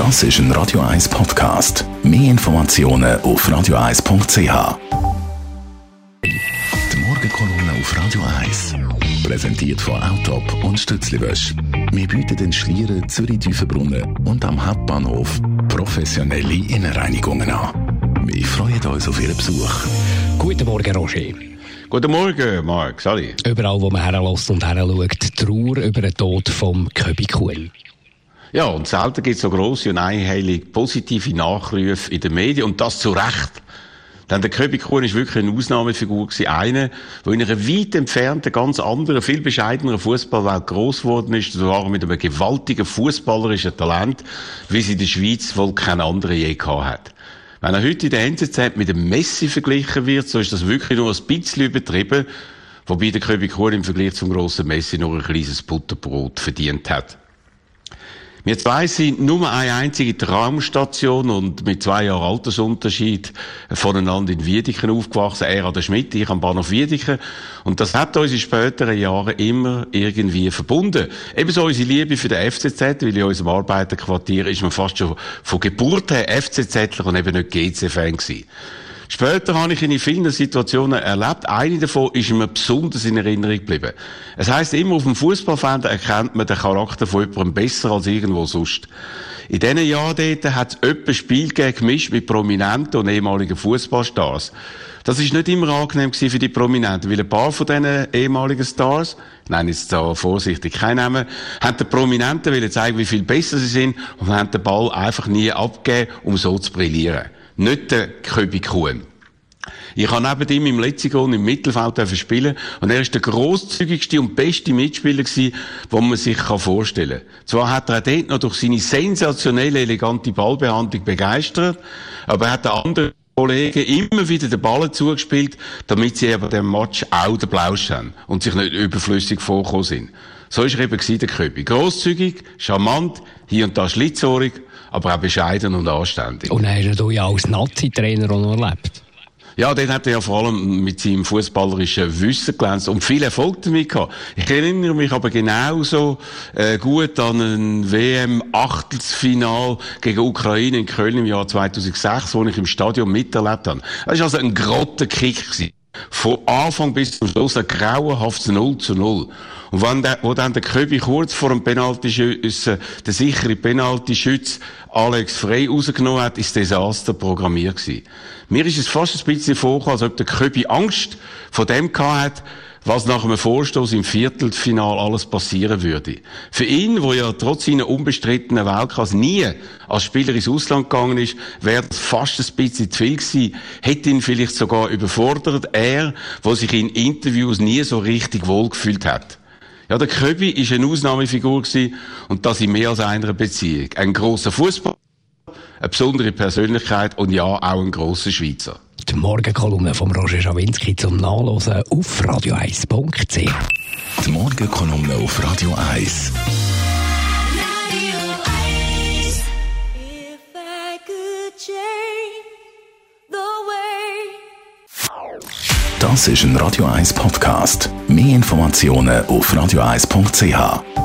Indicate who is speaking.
Speaker 1: Das ist ein Radio 1 Podcast. Mehr Informationen auf radio1.ch. Die Morgenkolumne auf Radio 1. Präsentiert von Autop und Stützliwösch. Wir bieten den Schlieren Zürich-Tüfenbrunnen und am Hauptbahnhof professionelle Innenreinigungen an. Wir freuen uns auf Ihren Besuch.
Speaker 2: Guten Morgen, Roger.
Speaker 3: Guten Morgen, Marc. Sali.
Speaker 2: Überall, wo man herlässt und heranschaut, Trauer über den Tod vom Köbi-Kuhn.
Speaker 3: Ja, und selten gibt es so grosse und einheilig positive Nachrufe in den Medien und das zu Recht. Denn der Köbi Kuhn ist wirklich eine Ausnahmefigur gewesen. Einer, der in einer weit entfernten, ganz anderen, viel bescheideneren Fußballwelt groß geworden ist, sogar mit einem gewaltigen fußballerischen Talent, wie sie in der Schweiz wohl kein anderer je gehabt hat. Wenn er heute in der NZZ mit dem Messi verglichen wird, so ist das wirklich nur ein bisschen übertrieben, wobei der Köbi Kuhn im Vergleich zum grossen Messi nur ein kleines Butterbrot verdient hat. Wir zwei sind nur eine einzige Traumstation und mit zwei Jahren Altersunterschied voneinander in Wiedeken aufgewachsen. Er an der Schmidt, ich am Bahnhof Wiedeken. Und das hat uns in späteren Jahren immer irgendwie verbunden. Ebenso unsere Liebe für den FCZ, weil in unserem Arbeiterquartier ist man fast schon von Geburt her FCZler und eben nicht GC-Fan gewesen. Später habe ich ihn in vielen Situationen erlebt. Eine davon ist mir besonders in Erinnerung geblieben. Es heißt immer, auf dem Fußballfeld erkennt man den Charakter von jemandem besser als irgendwo sonst. In diesen Jahren hat es etwa Spiel gemischt mit Prominenten und ehemaligen Fußballstars. Das ist nicht immer angenehm für die Prominenten, weil ein paar von diesen ehemaligen Stars, nenne jetzt da vorsichtig keinen Namen, haben den Prominenten zeigen, wie viel besser sie sind und haben den Ball einfach nie abgegeben, um so zu brillieren nicht der Köbi Kuhn. Ich habe neben ihm im letzten Grund im Mittelfeld spielen und er ist der grosszügigste und beste Mitspieler gewesen, den man sich vorstellen kann. Zwar hat er auch dort noch durch seine sensationelle, elegante Ballbehandlung begeistert, aber er hat den anderen Kollegen immer wieder den Ball zugespielt, damit sie eben dem Match auch den Blausch haben und sich nicht überflüssig vorgekommen sind. So ist er eben gewesen, der Köbi. Grosszügig, charmant, hier und da schlitzohrig, aber auch bescheiden und anständig.
Speaker 2: Und er hat ja als Nazi-Trainer auch noch erlebt.
Speaker 3: Ja, den hat er ja vor allem mit seinem fußballerischen Wissen glänzt und viel Erfolg damit gehabt. Ich erinnere mich aber genauso äh, gut an ein WM-Achtelfinal gegen Ukraine in Köln im Jahr 2006, wo ich im Stadion miterlebt habe. Das war also ein Grottenkick. Gewesen. Von Anfang bis zum Schluss ein grauenhaftes 0 zu 0. Und wenn der, wo dann der Köbi kurz vor dem Penaltyschützen, der sichere Penaltyschütz Alex Frey rausgenommen hat, ist Desaster programmiert gewesen. Mir ist es fast ein bisschen vorgekommen, als ob der Köbi Angst vor dem gehabt hat, was nach einem Vorstoß im Viertelfinal alles passieren würde. Für ihn, wo ja trotz seiner unbestrittenen Weltklasse nie als Spieler ins Ausland gegangen ist, wäre das fast ein bisschen zu viel gewesen, hätte ihn vielleicht sogar überfordert, er, wo sich in Interviews nie so richtig wohlgefühlt hat. Ja, der Köbi ist eine Ausnahmefigur gewesen, und das in mehr als einer Beziehung. Ein großer Fußball, eine besondere Persönlichkeit und ja, auch ein großer Schweizer.
Speaker 2: Die Morgenkolumne von Roger Schawinski zum Nachlesen auf radio1.ch.
Speaker 1: Die Morgenkolumne auf Radio 1. Das ist ein Radio 1 Podcast. Mehr Informationen auf radio1.ch.